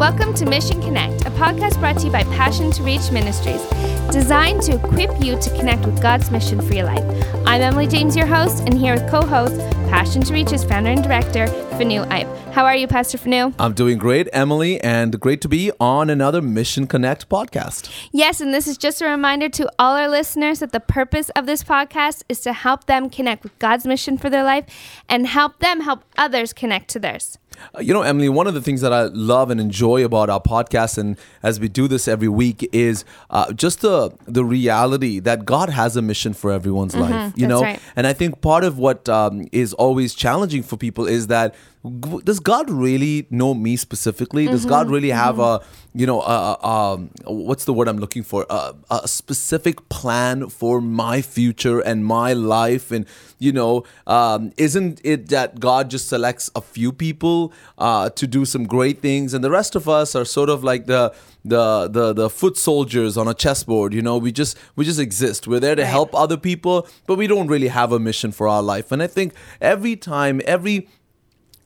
Welcome to Mission Connect, a podcast brought to you by Passion to Reach Ministries, designed to equip you to connect with God's mission for your life. I'm Emily James, your host, and here with co host, Passion to Reach's founder and director, Fanu Ipe. How are you, Pastor Fanu? I'm doing great, Emily, and great to be on another Mission Connect podcast. Yes, and this is just a reminder to all our listeners that the purpose of this podcast is to help them connect with God's mission for their life and help them help others connect to theirs. Uh, you know, Emily, one of the things that I love and enjoy about our podcast, and as we do this every week, is uh, just the the reality that God has a mission for everyone's Mm-hmm, life. You know, right. and I think part of what um, is always challenging for people is that does God really know me specifically? Does God Mm-hmm, really have a you know a, a, um, what's the word I'm looking for? A, a specific plan for my future and my life, and you know, um, isn't it that God just selects a few people uh, to do some great things, and the rest of us are sort of like the the the the foot soldiers on a chessboard you know? We just we just exist. We're there to help other people but we don't really have a mission for our life. And i think every time every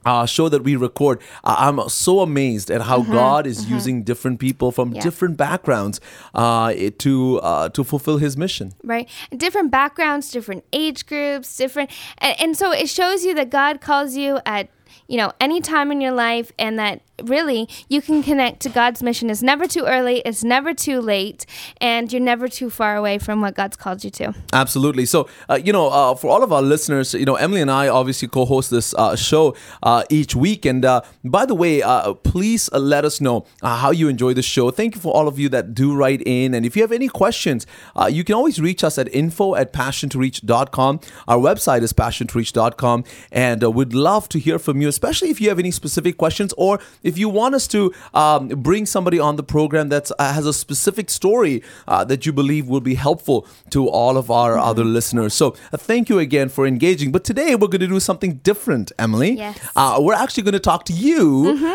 uh, show that we record, uh, I'm so amazed at how God is using different people from Yeah. different backgrounds uh, to uh, to fulfill His mission. right? Different backgrounds, different age groups, different, and, and so it shows you that God calls you at you know any time in your life, and that really you can connect to God's mission. It's never too early, it's never too late, and you're never too far away from what God's called you to. Absolutely. So, uh, you know, uh, for all of our listeners, you know, Emily and I obviously co host this uh, show uh, each week. And uh, by the way, uh, please let us know how you enjoy the show. Thank you for all of you that do write in. And if you have any questions, you can always reach us at info at passiontoreach.com. Our website is passiontoreach.com. And we'd love to hear from you, especially if you have any specific questions or if you want us to um, bring somebody on the program that uh, has a specific story uh, that you believe will be helpful to all of our Mm-hmm. other listeners. So uh, thank you again for engaging. But today we're going to do something different, Emily. Yes. Mm-hmm. Uh, we're actually going to talk to you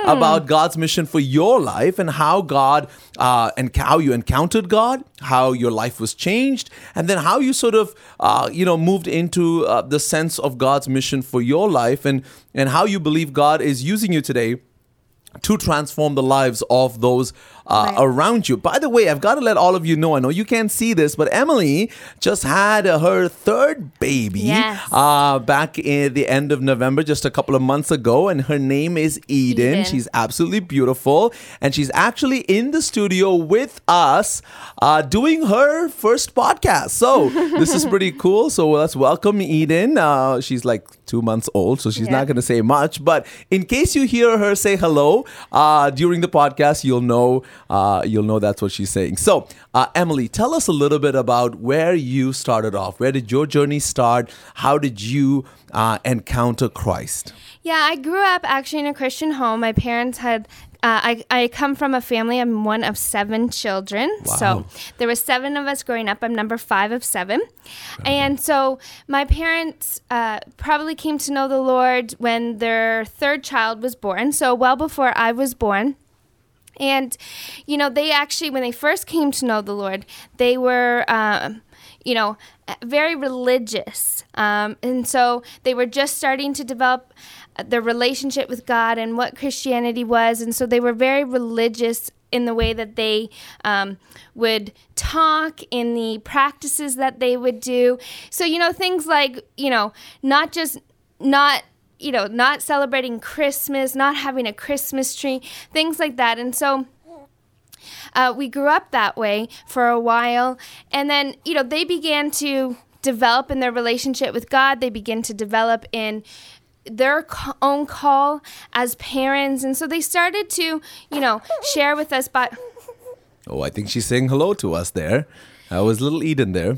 about God's mission for your life and how God uh, and how you encountered God, how your life was changed, and then how you sort of uh, you know moved into uh, the sense of God's mission for your life and and how you believe God is using you today to transform the lives of those uh, Right. around you. By the way, I've got to let all of you know. I know you can't see this, but Emily just had her third baby Yes. uh, back in the end of November, just a couple of months ago, and her name is Eden. Eden. She's absolutely beautiful, and she's actually in the studio with us, uh, doing her first podcast. So this is pretty cool. So let's welcome Eden. Uh, she's like two months old, so she's Yeah. not going to say much. But in case you hear her say hello uh, during the podcast, you'll know uh, you'll know that's what she's saying. So, uh, Emily, tell us a little bit about where you started off. Where did your journey start? How did you uh, encounter Christ? Yeah, I grew up actually in a Christian home. My parents had. Uh, I, I come from a family. I'm one of seven children. Wow. So there were seven of us growing up. I'm number five of seven. And so my parents uh, probably came to know the Lord when their third child was born. So well before I was born. And, you know, they actually, when they first came to know the Lord, they were, um, you know, very religious. Um, and so they were just starting to develop uh, their relationship with God and what Christianity was. And so they were very religious in the way that they um, would talk, in the practices that they would do. So, you know, things like, you know, not just, not you know, not celebrating Christmas, not having a Christmas tree, things like that. And so uh, we grew up that way for a while. And then, you know, they began to develop in their relationship with God, they begin to develop in their own call as parents. And so they started to, you know, share with us, but. Oh, I think she's saying hello to us there. That was little Eden there.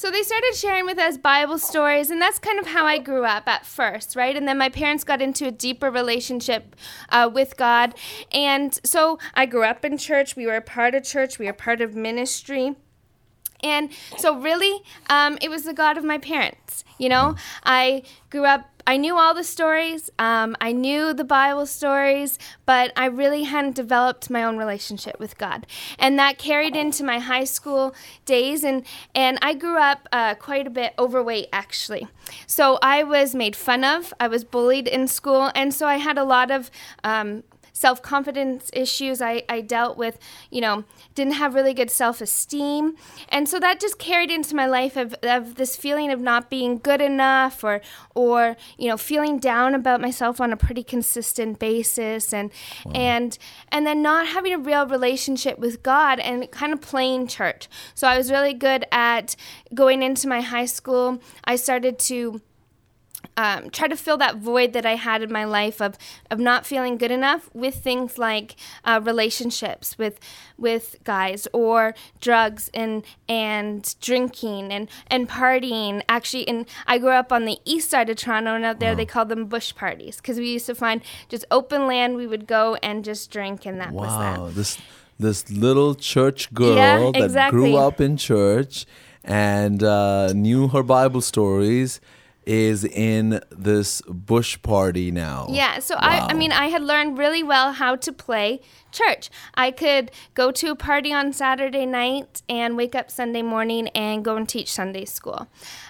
So they started sharing with us Bible stories, and that's kind of how I grew up at first, right? And then my parents got into a deeper relationship uh, with God. And so I grew up in church. We were a part of church, we were part of ministry. And so, really, um, it was the God of my parents. You know, I grew up, I knew all the stories, um, I knew the Bible stories, but I really hadn't developed my own relationship with God. And that carried into my high school days. And, and I grew up uh, quite a bit overweight, actually. So I was made fun of, I was bullied in school, and so I had a lot of um, self confidence issues. I, I dealt with, you know, didn't have really good self esteem. And so that just carried into my life of, of this feeling of not being good enough or, or, you know, feeling down about myself on a pretty consistent basis and, wow. and, and then not having a real relationship with God and kind of playing church. So I was really good at going into my high school. I started to um, try to fill that void that I had in my life of, of not feeling good enough with things like uh, relationships with with guys or drugs and and drinking and, and partying. Actually, and I grew up on the east side of Toronto, and out there wow. they called them bush parties because we used to find just open land. We would go and just drink, and that wow, was that. Wow, this this little church girl yeah, that exactly. grew up in church and uh, knew her Bible stories is in this bush party now. Yeah, so wow. I I mean I had learned really well how to play church. I could go to a party on Saturday night and wake up Sunday morning and go and teach Sunday school.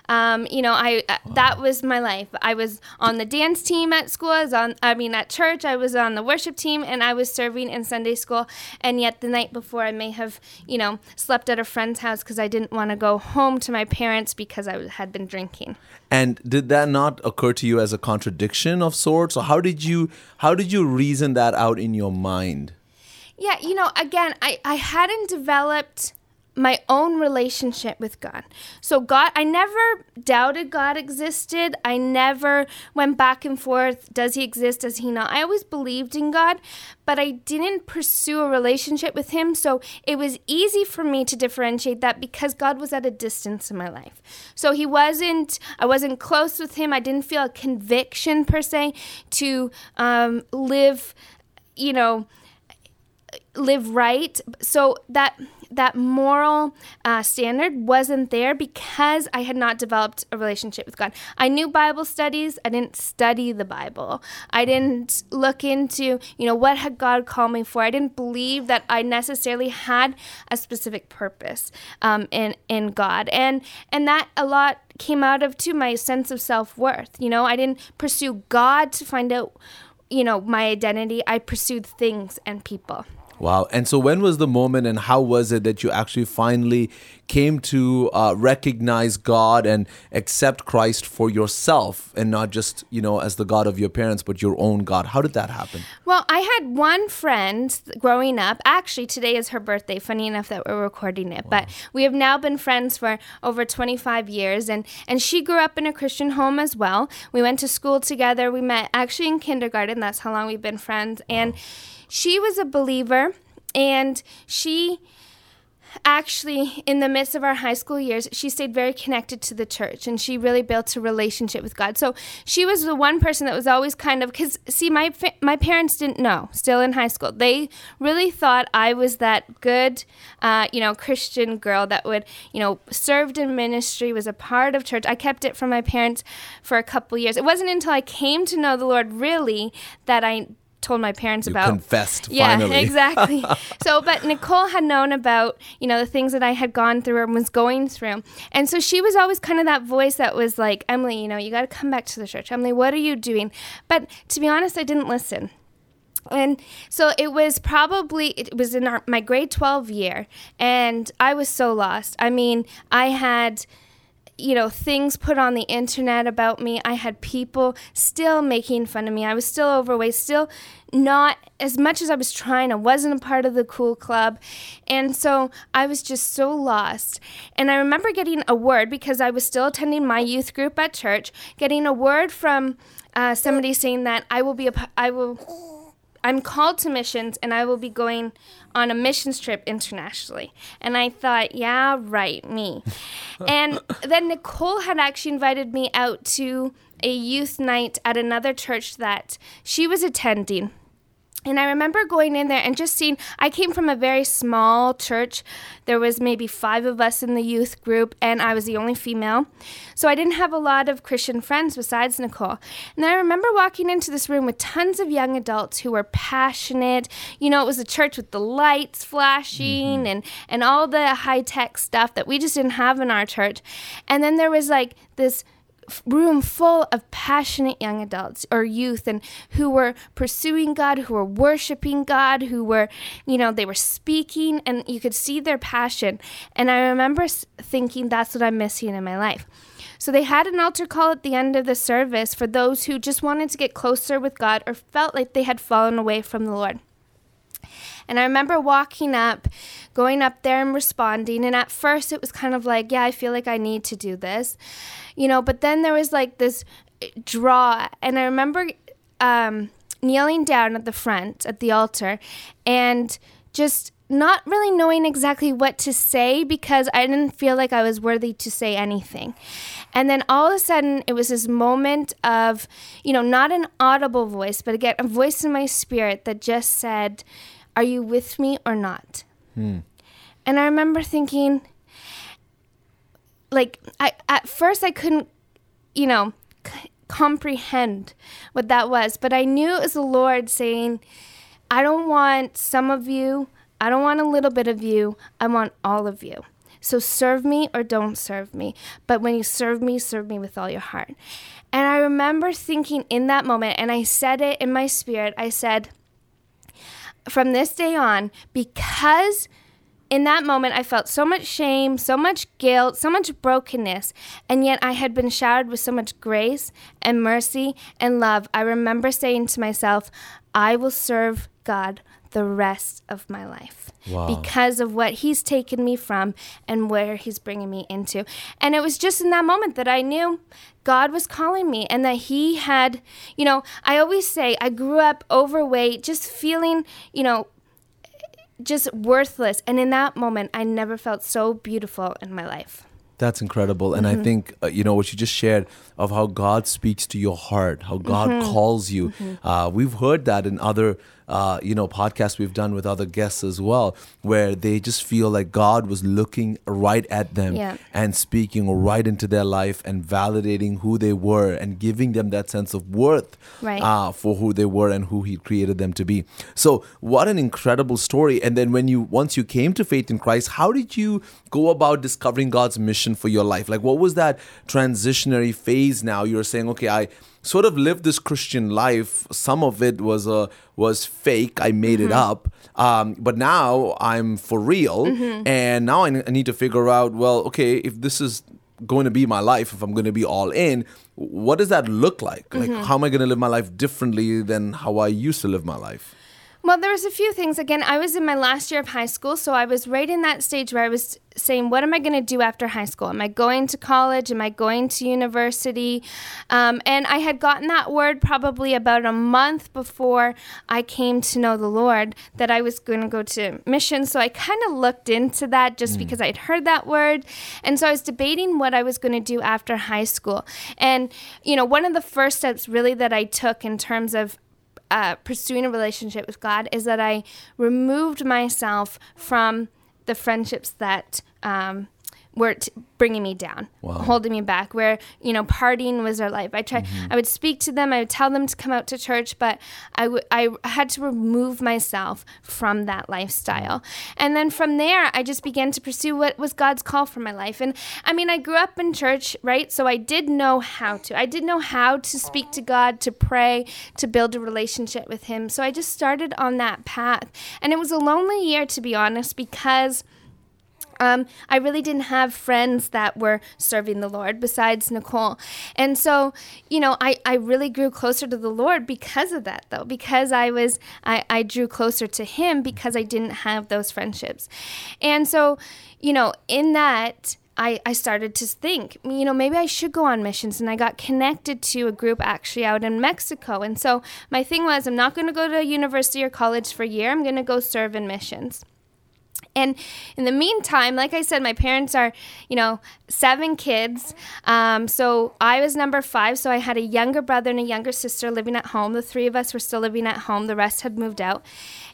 Um, you know, I uh, wow. that was my life. I was on the dance team at school. I was on, I mean, at church. I was on the worship team, and I was serving in Sunday school. And yet, the night before, I may have, you know, slept at a friend's house because I didn't want to go home to my parents because I had been drinking. And did that not occur to you as a contradiction of sorts, or how did you how did you reason that out in your mind? Yeah, you know, again, I, I hadn't developed my own relationship with God. So, God, I never doubted God existed. I never went back and forth does he exist, does he not? I always believed in God, but I didn't pursue a relationship with him. So, it was easy for me to differentiate that because God was at a distance in my life. So, he wasn't, I wasn't close with him. I didn't feel a conviction per se to um, live, you know, live right. So that that moral uh, standard wasn't there because I had not developed a relationship with God. I knew Bible studies. I didn't study the Bible. I didn't look into, you know, what had God called me for. I didn't believe that I necessarily had a specific purpose um, in in God, and and that a lot came out of too my sense of self worth. You know, I didn't pursue God to find out, you know, my identity. I pursued things and people. Wow. And so, when was the moment and how was it that you actually finally came to uh, recognize God and accept Christ for yourself and not just, you know, as the God of your parents, but your own God? How did that happen? Well, I had one friend growing up. Actually, today is her birthday. Funny enough that we're recording it. Wow. But we have now been friends for over 25 years. And, and she grew up in a Christian home as well. We went to school together. We met actually in kindergarten. That's how long we've been friends. And wow she was a believer and she actually in the midst of our high school years she stayed very connected to the church and she really built a relationship with god. So she was the one person that was always kind of because see my my parents didn't know still in high school. They really thought i was that good uh, you know christian girl that would you know served in ministry was a part of church. I kept it from my parents for a couple years. It wasn't until i came to know the lord really that i told my parents you about. Confessed. Yeah, finally. exactly. so, but Nicole had known about you know the things that I had gone through and was going through, and so she was always kind of that voice that was like, Emily, you know, you got to come back to the church. Emily, what are you doing? But to be honest, I didn't listen. And so it was probably it was in our, my grade 12 year and I was so lost. I mean, I had you know, things put on the internet about me. I had people still making fun of me. I was still overweight, still not as much as I was trying. I wasn't a part of the cool club. And so I was just so lost. And I remember getting a word because I was still attending my youth group at church, getting a word from uh, somebody saying that I will be a, I will I'm called to missions and I will be going on a missions trip internationally. And I thought, yeah, right, me. and then Nicole had actually invited me out to a youth night at another church that she was attending. And I remember going in there and just seeing, I came from a very small church. There was maybe five of us in the youth group, and I was the only female. So I didn't have a lot of Christian friends besides Nicole. And I remember walking into this room with tons of young adults who were passionate. You know, it was a church with the lights flashing mm-hmm. and, and all the high tech stuff that we just didn't have in our church. And then there was like this room full of passionate young adults or youth and who were pursuing God, who were worshiping God, who were, you know, they were speaking and you could see their passion. And I remember thinking that's what I'm missing in my life. So they had an altar call at the end of the service for those who just wanted to get closer with God or felt like they had fallen away from the Lord. And I remember walking up, going up there and responding. And at first it was kind of like, yeah, I feel like I need to do this, you know, but then there was like this draw. And I remember um, kneeling down at the front at the altar and just not really knowing exactly what to say because I didn't feel like I was worthy to say anything. And then all of a sudden, it was this moment of, you know, not an audible voice, but again, a voice in my spirit that just said, Are you with me or not? Hmm. And I remember thinking, like, I, at first I couldn't, you know, c- comprehend what that was, but I knew it was the Lord saying, I don't want some of you I don't want a little bit of you, I want all of you. So serve me or don't serve me. But when you serve me, serve me with all your heart. And I remember thinking in that moment, and I said it in my spirit I said, from this day on, because in that moment I felt so much shame, so much guilt, so much brokenness, and yet I had been showered with so much grace and mercy and love. I remember saying to myself, I will serve God the rest of my life wow. because of what he's taken me from and where he's bringing me into. And it was just in that moment that I knew God was calling me and that he had, you know, I always say I grew up overweight, just feeling, you know, just worthless. And in that moment, I never felt so beautiful in my life. That's incredible. And mm-hmm. I think, uh, you know, what you just shared of how God speaks to your heart, how God mm-hmm. calls you. Mm-hmm. Uh, we've heard that in other uh, you know, podcasts we've done with other guests as well, where they just feel like God was looking right at them yeah. and speaking right into their life and validating who they were and giving them that sense of worth right. uh, for who they were and who He created them to be. So, what an incredible story! And then when you once you came to faith in Christ, how did you go about discovering God's mission for your life? Like, what was that transitionary phase? Now you're saying, okay, I sort of lived this Christian life. Some of it was a was fake. I made mm-hmm. it up. Um, but now I'm for real, mm-hmm. and now I, need to figure out. Well, okay, if this is going to be my life, if I'm going to be all in, what does that look like? Mm-hmm. Like, how am I going to live my life differently than how I used to live my life? Well, there was a few things. Again, I was in my last year of high school, so I was right in that stage where I was saying, "What am I going to do after high school? Am I going to college? Am I going to university?" Um, and I had gotten that word probably about a month before I came to know the Lord that I was going to go to mission. So I kind of looked into that just mm. because I'd heard that word, and so I was debating what I was going to do after high school. And you know, one of the first steps really that I took in terms of uh, pursuing a relationship with God is that I removed myself from the friendships that um, were t- bringing me down, wow. holding me back. Where you know, partying was their life. I try. Mm-hmm. I would speak to them. I would tell them to come out to church, but I, w- I had to remove myself from that lifestyle. And then from there, I just began to pursue what was God's call for my life. And I mean, I grew up in church, right? So I did know how to. I did know how to speak to God, to pray, to build a relationship with Him. So I just started on that path, and it was a lonely year to be honest, because um, I really didn't have friends that were serving the Lord besides Nicole. And so, you know, I, I really grew closer to the Lord because of that, though, because I was, I, I drew closer to Him because I didn't have those friendships. And so, you know, in that, I, I started to think, you know, maybe I should go on missions. And I got connected to a group actually out in Mexico. And so my thing was, I'm not going to go to a university or college for a year. I'm going to go serve in missions. And in the meantime, like I said, my parents are, you know, seven kids. Um, so I was number five. So I had a younger brother and a younger sister living at home. The three of us were still living at home, the rest had moved out.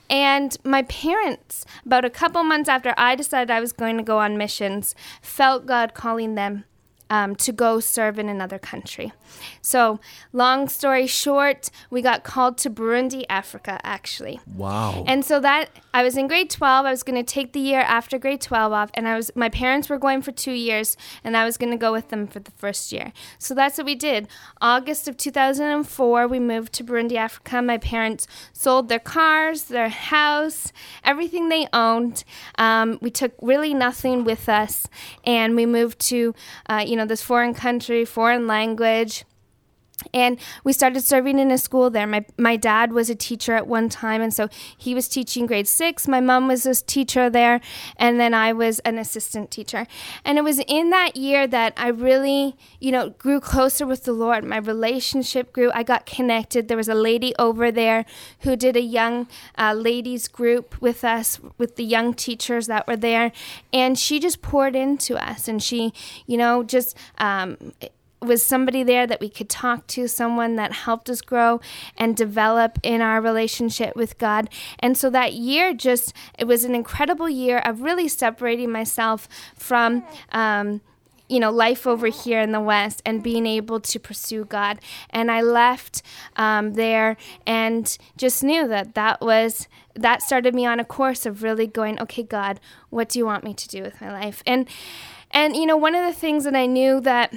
And my parents, about a couple months after I decided I was going to go on missions, felt God calling them um, to go serve in another country. So, long story short, we got called to Burundi, Africa, actually. Wow. And so that I was in grade 12. I was going to take the year after grade 12 off, and I was my parents were going for two years, and I was going to go with them for the first year. So that's what we did. August of 2004, we moved to Burundi, Africa. My parents sold their cars, their house, everything they owned. Um, we took really nothing with us, and we moved to, uh, you know, this foreign country, foreign language and we started serving in a school there. My my dad was a teacher at one time, and so he was teaching grade six. My mom was a teacher there, and then I was an assistant teacher. And it was in that year that I really, you know, grew closer with the Lord. My relationship grew. I got connected. There was a lady over there who did a young uh, ladies group with us, with the young teachers that were there, and she just poured into us, and she, you know, just. Um, was somebody there that we could talk to, someone that helped us grow and develop in our relationship with God. And so that year just, it was an incredible year of really separating myself from, um, you know, life over here in the West and being able to pursue God. And I left um, there and just knew that that was, that started me on a course of really going, okay, God, what do you want me to do with my life? And, and, you know, one of the things that I knew that,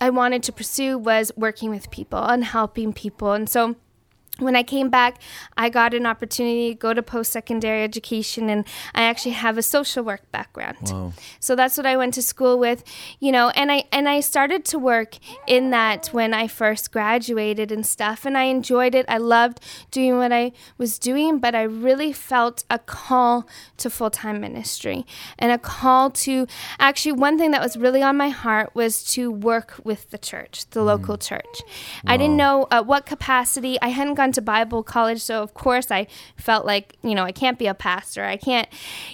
I wanted to pursue was working with people and helping people. And so when I came back, I got an opportunity to go to post secondary education, and I actually have a social work background. Wow. So that's what I went to school with, you know. And I and I started to work in that when I first graduated and stuff, and I enjoyed it. I loved doing what I was doing, but I really felt a call to full time ministry and a call to actually one thing that was really on my heart was to work with the church, the mm. local church. Wow. I didn't know at what capacity. I hadn't gone gone to Bible college, so of course I felt like, you know, I can't be a pastor. I can't,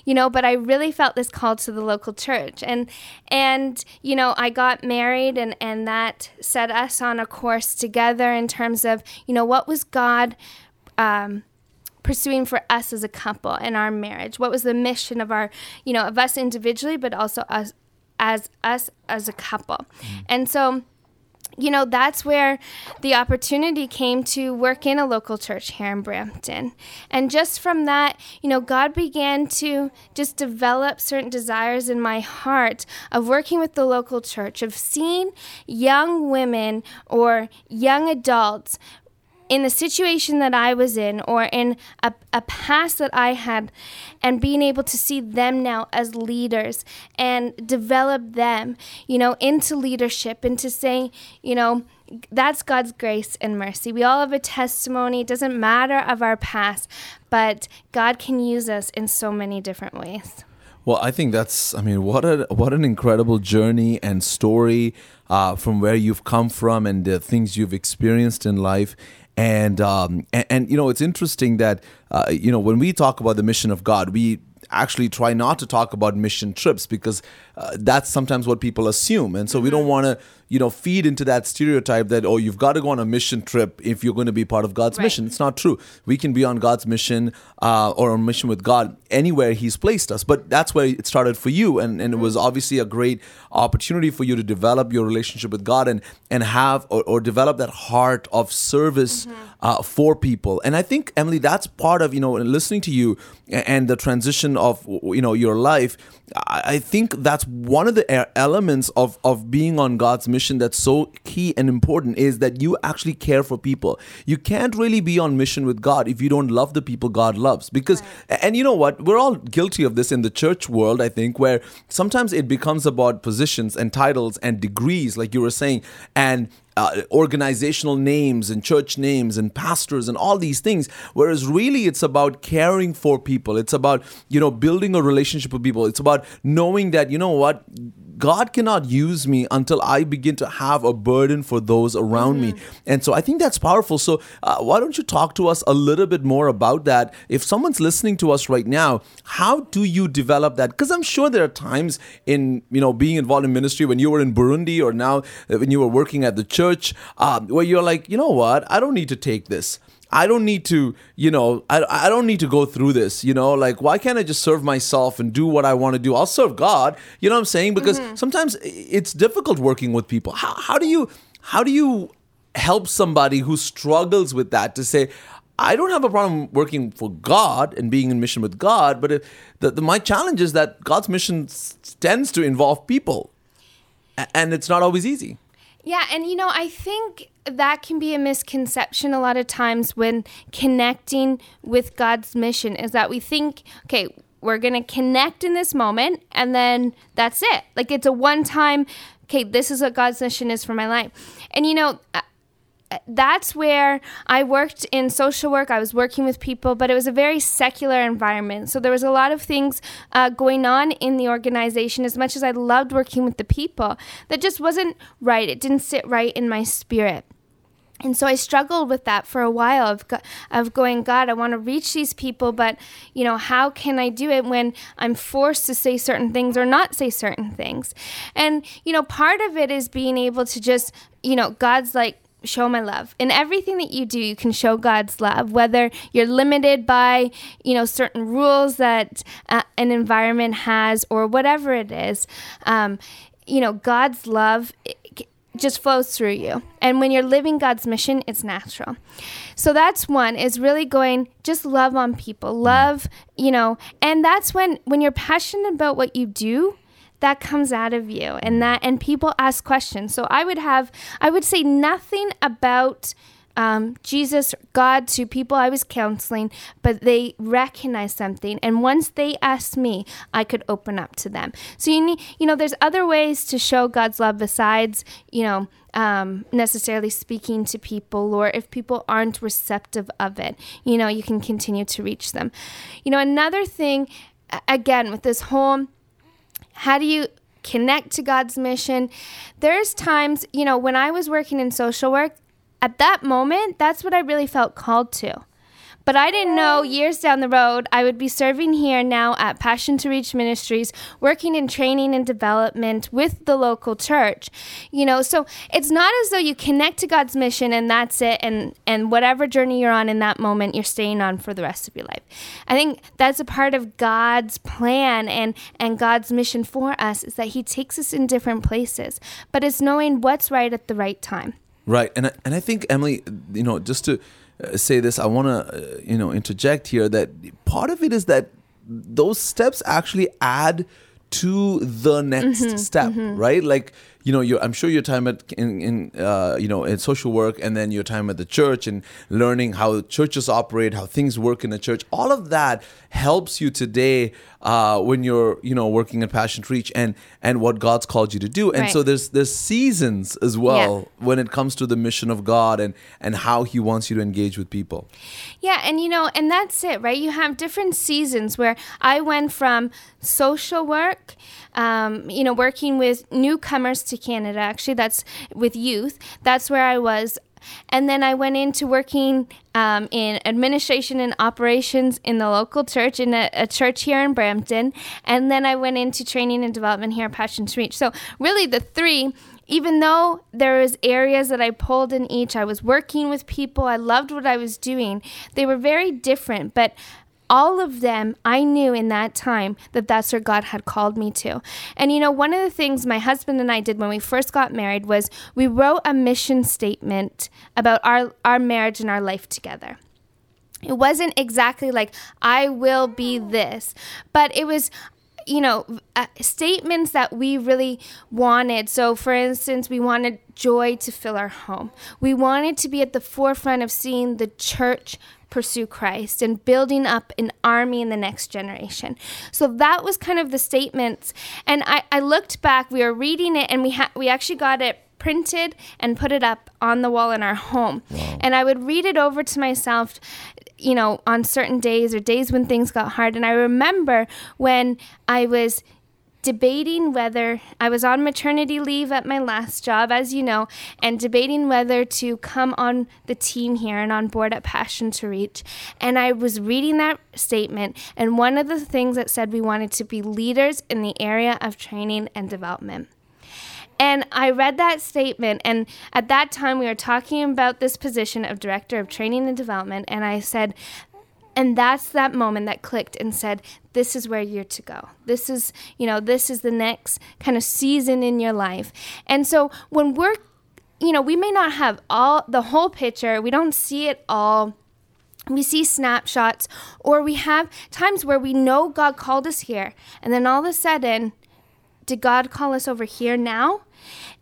you know, but I really felt this call to the local church. And and, you know, I got married and and that set us on a course together in terms of, you know, what was God um pursuing for us as a couple in our marriage what was the mission of our you know of us individually but also us as us as a couple mm. and so you know, that's where the opportunity came to work in a local church here in Brampton. And just from that, you know, God began to just develop certain desires in my heart of working with the local church, of seeing young women or young adults in the situation that I was in or in a, a past that I had and being able to see them now as leaders and develop them, you know, into leadership, into saying, you know, that's God's grace and mercy. We all have a testimony. It doesn't matter of our past, but God can use us in so many different ways. Well, I think that's. I mean, what a what an incredible journey and story uh, from where you've come from and the things you've experienced in life. And, um, and, and you know, it's interesting that uh, you know when we talk about the mission of God, we actually try not to talk about mission trips because uh, that's sometimes what people assume, and so we don't mm-hmm. want to you know feed into that stereotype that oh you've got to go on a mission trip if you're going to be part of God's right. mission. It's not true. We can be on God's mission uh, or on mission with God anywhere He's placed us. But that's where it started for you, and, and it was mm-hmm. obviously a great opportunity for you to develop your relationship with God and and have or, or develop that heart of service mm-hmm. uh, for people. And I think Emily, that's part of you know listening to you and the transition of you know your life. I think that's one of the elements of of being on God's mission mission that's so key and important is that you actually care for people. You can't really be on mission with God if you don't love the people God loves. Because, right. and you know what? We're all guilty of this in the church world, I think, where sometimes it becomes about positions and titles and degrees, like you were saying, and uh, organizational names and church names and pastors and all these things whereas really it's about caring for people it's about you know building a relationship with people it's about knowing that you know what God cannot use me until I begin to have a burden for those around mm-hmm. me. And so I think that's powerful. So uh, why don't you talk to us a little bit more about that? If someone's listening to us right now, how do you develop that? Because I'm sure there are times in, you know, being involved in ministry when you were in Burundi or now when you were working at the church um, where you're like, you know what, I don't need to take this. I don't need to, you know, I, I don't need to go through this, you know, like why can't I just serve myself and do what I want to do? I'll serve God, you know what I'm saying? Because mm-hmm. sometimes it's difficult working with people. How, how do you, how do you help somebody who struggles with that to say, I don't have a problem working for God and being in mission with God, but if, the, the, my challenge is that God's mission s- tends to involve people, and it's not always easy. Yeah, and you know, I think that can be a misconception a lot of times when connecting with God's mission is that we think, okay, we're going to connect in this moment and then that's it. Like it's a one time, okay, this is what God's mission is for my life. And you know, that's where I worked in social work. I was working with people, but it was a very secular environment. So there was a lot of things uh, going on in the organization. As much as I loved working with the people, that just wasn't right. It didn't sit right in my spirit. And so I struggled with that for a while of, of going, God, I want to reach these people, but you know, how can I do it when I'm forced to say certain things or not say certain things? And you know, part of it is being able to just, you know, God's like, show my love. In everything that you do you can show god's love whether you're limited by you know certain rules that uh, an environment has or whatever it is. Um, you know god's love just flows through you. And when you're living god's mission it's natural. So that's one is really going just love on people. Love you know and that's when when you're passionate about what you do that comes out of you and that and people ask questions. So i would have i would say nothing about um, jesus god to people i was counseling but they recognized something. And once they asked me i could open up to them. So you need you know there's other ways to show god's love besides you know um, necessarily speaking to people or if people aren't receptive of it you know you can continue to reach them. You know another thing again with this whole how do you connect to God's mission? There's times, you know, when I was working in social work, at that moment, that's what I really felt called to. But I didn't know years down the road I would be serving here now at Passion to Reach Ministries, working in training and development with the local church. You know, so it's not as though you connect to God's mission and that's it and and whatever journey you're on in that moment you're staying on for the rest of your life. I think that's a part of God's plan and and God's mission for us is that he takes us in different places, but it's knowing what's right at the right time. Right, and I, and I think Emily, you know, just to Uh, say this, I want to, uh, you know, interject here that part of it is that those steps actually add to the next mm-hmm, step, mm-hmm. right? Like you know, your, I'm sure your time at in, in uh, you know in social work, and then your time at the church, and learning how churches operate, how things work in a church. All of that helps you today uh, when you're you know working at Passion Reach and and what God's called you to do. And Right. so there's there's seasons as well when it comes to the mission of God and and how He wants you to engage with people. Yeah, and you know, and that's it, right? You have different seasons where I went from social work, um, you know, working with newcomers to Canada. Actually, that's with youth. That's where I was. And then I went into working um, in administration and operations in the local church, in a, a church here in Brampton. And then I went into training and development here at Passion to Reach. So, really, the three even though there was areas that I pulled in each, I was working with people, I loved what I was doing. They were very different, but all of them, I knew in that time that that's where God had called me to. And you know, one of the things my husband and I did when we first got married was we wrote a mission statement about our, our marriage and our life together. It wasn't exactly like, I will be this, but it was, you know, uh, statements that we really wanted. So, for instance, we wanted joy to fill our home. We wanted to be at the forefront of seeing the church pursue Christ and building up an army in the next generation. So that was kind of the statements. And I, I looked back, we were reading it, and we ha- we actually got it printed and put it up on the wall in our home. And I would read it over to myself, you know, on certain days or days when things got hard. And I remember when I was debating whether I was on maternity leave at my last job, as you know, and debating whether to come on the team here and on board at Passion to Reach. And I was reading that statement, and one of the things that said we wanted to be leaders in the area of training and development. And I read that statement, and at that time we were talking about this position of director of training and development, and I said, and that's that moment that clicked and said this is where you're to go. This is you know this is the next kind of season in your life. And so when we're you know we may not have all the whole picture we don't see it all. We see snapshots or we have times where we know god called us here. And then all of a sudden did god call us over here now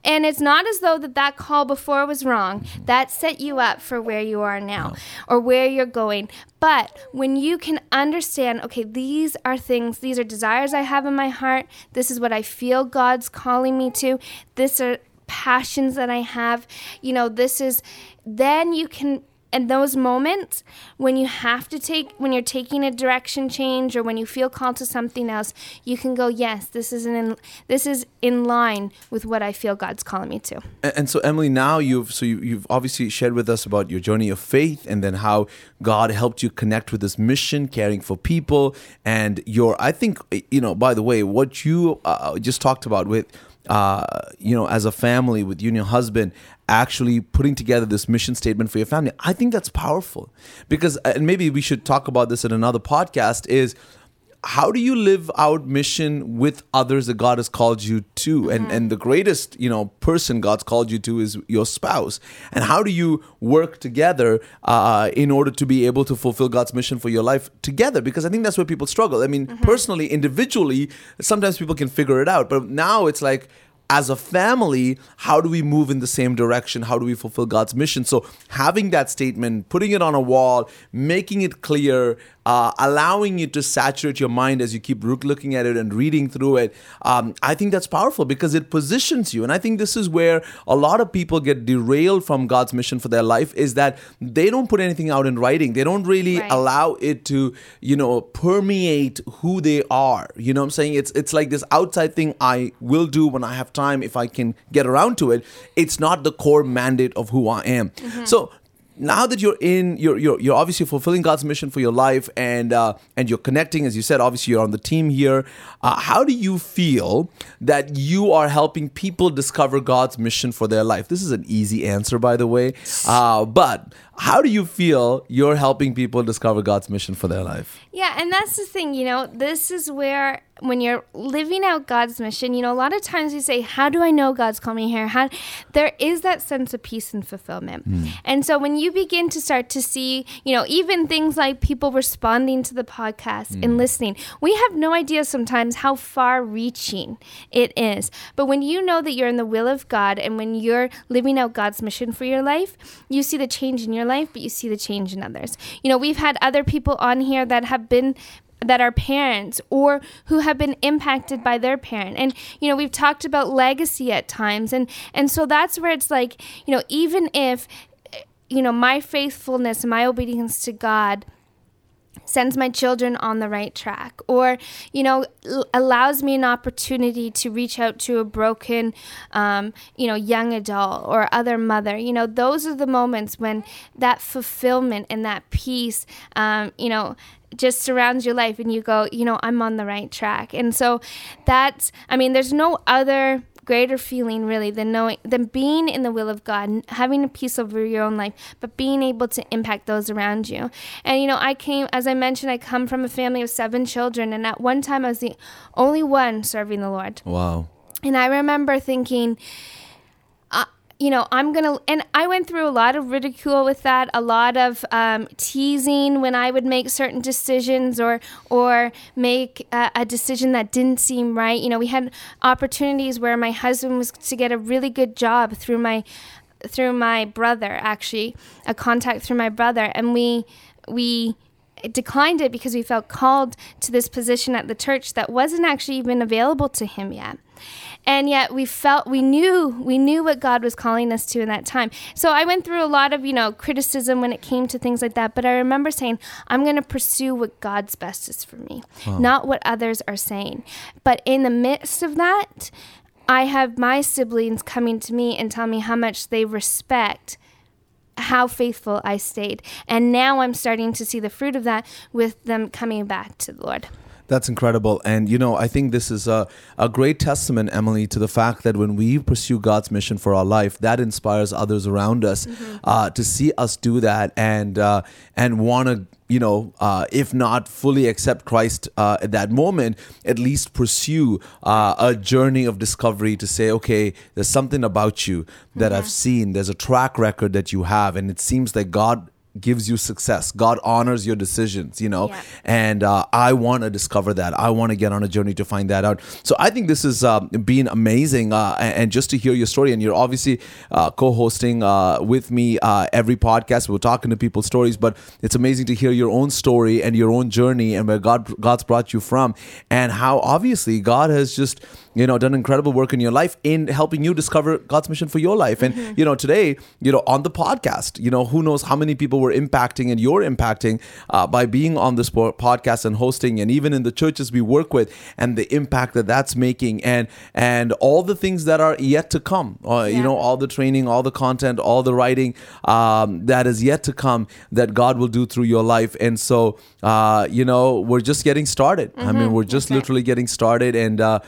and it's not as though that that call before was wrong. That set you up for where you are now or where you're going. But when you can understand, okay, these are things, these are desires I have in my heart. This is what I feel God's calling me to. This are passions that I have. You know, this is then you can and those moments when you have to take when you're taking a direction change or when you feel called to something else you can go yes this is in this is in line with what i feel god's calling me to. And, and so emily now you've so you, you've obviously shared with us about your journey of faith and then how god helped you connect with this mission caring for people and your i think you know by the way what you uh, just talked about with uh, you know, as a family with you and your husband, actually putting together this mission statement for your family. I think that's powerful because, and maybe we should talk about this in another podcast. Is how do you live out mission with others that God has called you to? Mm-hmm. And and the greatest, you know, person God's called you to is your spouse. And how do you work together uh, in order to be able to fulfill God's mission for your life together? Because I think that's where people struggle. I mean, mm-hmm. personally, individually, sometimes people can figure it out, but now it's like as a family, how do we move in the same direction? How do we fulfill God's mission? So, having that statement, putting it on a wall, making it clear, uh, allowing you to saturate your mind as you keep looking at it and reading through it, um, I think that's powerful because it positions you. And I think this is where a lot of people get derailed from God's mission for their life is that they don't put anything out in writing. They don't really right. allow it to, you know, permeate who they are. You know what I'm saying? It's it's like this outside thing I will do when I have time if I can get around to it. It's not the core mandate of who I am. Mm-hmm. So now that you're in you're you're, you're obviously fulfilling god's mission for your life and uh, and you're connecting as you said obviously you're on the team here. Uh, how do you feel that you are helping people discover god's mission for their life? This is an easy answer by the way. Uh, but how do you feel you're helping people discover god's mission for their life yeah and that's the thing you know this is where when you're living out God's mission, you know, a lot of times we say, How do I know God's called me here? How there is that sense of peace and fulfillment. Mm. And so when you begin to start to see, you know, even things like people responding to the podcast mm. and listening, we have no idea sometimes how far reaching it is. But when you know that you're in the will of God and when you're living out God's mission for your life, you see the change in your life, but you see the change in others. You know, we've had other people on here that have been that are parents or who have been impacted by their parent and you know we've talked about legacy at times and and so that's where it's like you know even if you know my faithfulness my obedience to god sends my children on the right track or you know l- allows me an opportunity to reach out to a broken um, you know young adult or other mother. You know those are the moments when that fulfillment and that peace um, you know just surrounds your life and you go you know i'm on the right track. And so that's i mean there's no other greater feeling really than knowing than being in the will of God, having a peace over your own life, but being able to impact those around you. And you know, I came as I mentioned, I come from a family of seven children, and at one time I was the only one serving the Lord. Wow. And I remember thinking, you know, I'm going to, and I went through a lot of ridicule with that, a lot of um, teasing when I would make certain decisions or, or make a, a, decision that didn't seem right. You know, we had opportunities where my husband was to get a really good job through my, through my brother, actually, a contact through my brother. And we, we, declined it because we felt called to this position at the church that wasn't actually even available to him yet and yet we felt we knew we knew what God was calling us to in that time. So I went through a lot of you know criticism when it came to things like that, but I remember saying I'm going to pursue what God's best is for me, wow. not what others are saying. But in the midst of that, I have my siblings coming to me and tell me how much they respect how faithful I stayed. And now I'm starting to see the fruit of that with them coming back to the Lord That's incredible. And, you know, I think this is a, a great testament, Emily, to the fact that when we pursue God's mission for our life, that inspires others around us mm-hmm. uh, to see us do that and, uh, and want to you know, uh, if not fully accept Christ uh, at that moment, at least pursue uh, a journey of discovery to say, okay, there's something about you that I've seen. There's a track record that you have, and it seems that God gives you success. God honors your decisions, you know, yeah. and uh, I want to discover that. I want to get on a journey to find that out. So I think this has uh, been amazing, uh, and just to hear your story. And you're obviously uh, co-hosting uh, with me uh, every podcast. We're talking to people's stories, but it's amazing to hear your own story and your own journey and where God God's brought you from, and how obviously God has just you know done incredible work in your life in helping you discover God's mission for your life. And mm-hmm. you know today, you know on the podcast, you know who knows how many people were impacting and you're impacting uh, by being on this podcast and hosting, and even in the churches we work with, and the impact that that's making, and and all the things that are yet to come. Uh, yeah. You know all the training, all the content, all the writing um, that is yet to come that God will do through your life. And so uh, you know we're just getting started. Mm-hmm. I mean mm-hmm. we're just literally getting started, and uh,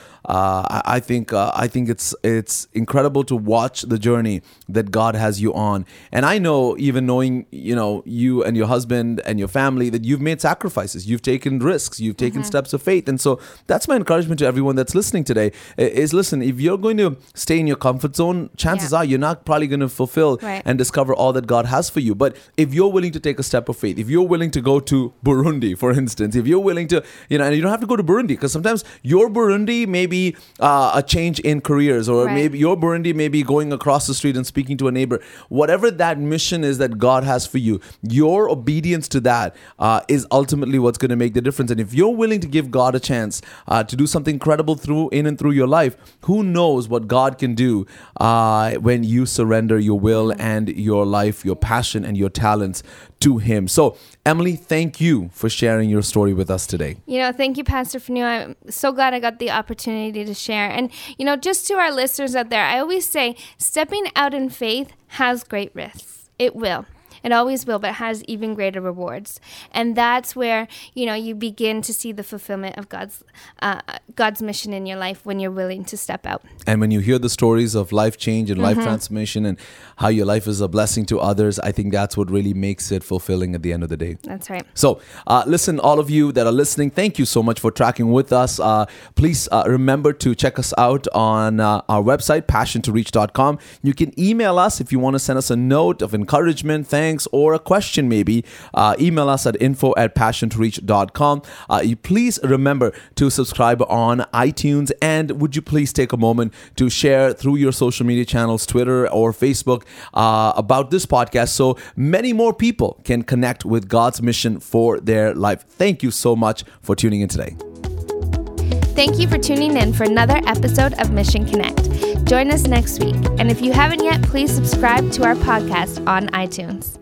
uh, I, think uh, I think it's it's incredible to watch the journey that God has you on. And I know, even knowing you know you and your husband and your family, that you've made sacrifices, you've taken risks, you've taken mm-hmm. steps of faith. And so that's my encouragement to everyone that's listening today. Is listen, if you're going to stay in your comfort zone, chances yeah. are you're not probably going to fulfill right. and discover all that God has for you. But if you're willing to take a step of faith, if you're willing to go to Burundi, for instance, if you're willing to, you know, and you don't have to go to Burundi because sometimes your Burundi may be uh, a change in careers, or right. maybe your Burundi may be going across the street and speaking to a neighbor. Whatever that mission is that God has for you, your obedience to that uh, is ultimately what's going to make the difference. And if you're willing to give God a chance uh, to do something incredible through in and through your life, who knows what God can do uh, when you surrender your will and your life, your passion, and your talents to Him. So, Emily, thank you for sharing your story with us today. You know, thank you, Pastor Fanu. I'm so glad I got the opportunity to share. And, you know, just to our listeners out there, I always say stepping out in faith has great risks. It will. It always will, but has even greater rewards. And that's where you know you begin to see the fulfillment of God's uh, God's mission in your life when you're willing to step out. And when you hear the stories of life change and life mm-hmm. transformation and how your life is a blessing to others, I think that's what really makes it fulfilling at the end of the day. That's right. So, uh, listen, all of you that are listening, thank you so much for tracking with us. Uh, please uh, remember to check us out on uh, our website, passiontoreach.com. You can email us if you want to send us a note of encouragement, thanks thanks or a question maybe, uh, email us at info at passiontoreach.com. Uh, you please remember to subscribe on iTunes and would you please take a moment to share through your social media channels, Twitter or Facebook, uh, about this podcast so many more people can connect with God's mission for their life. Thank you so much for tuning in today. Thank you for tuning in for another episode of Mission Connect. Join us next week. And if you haven't yet, please subscribe to our podcast on iTunes.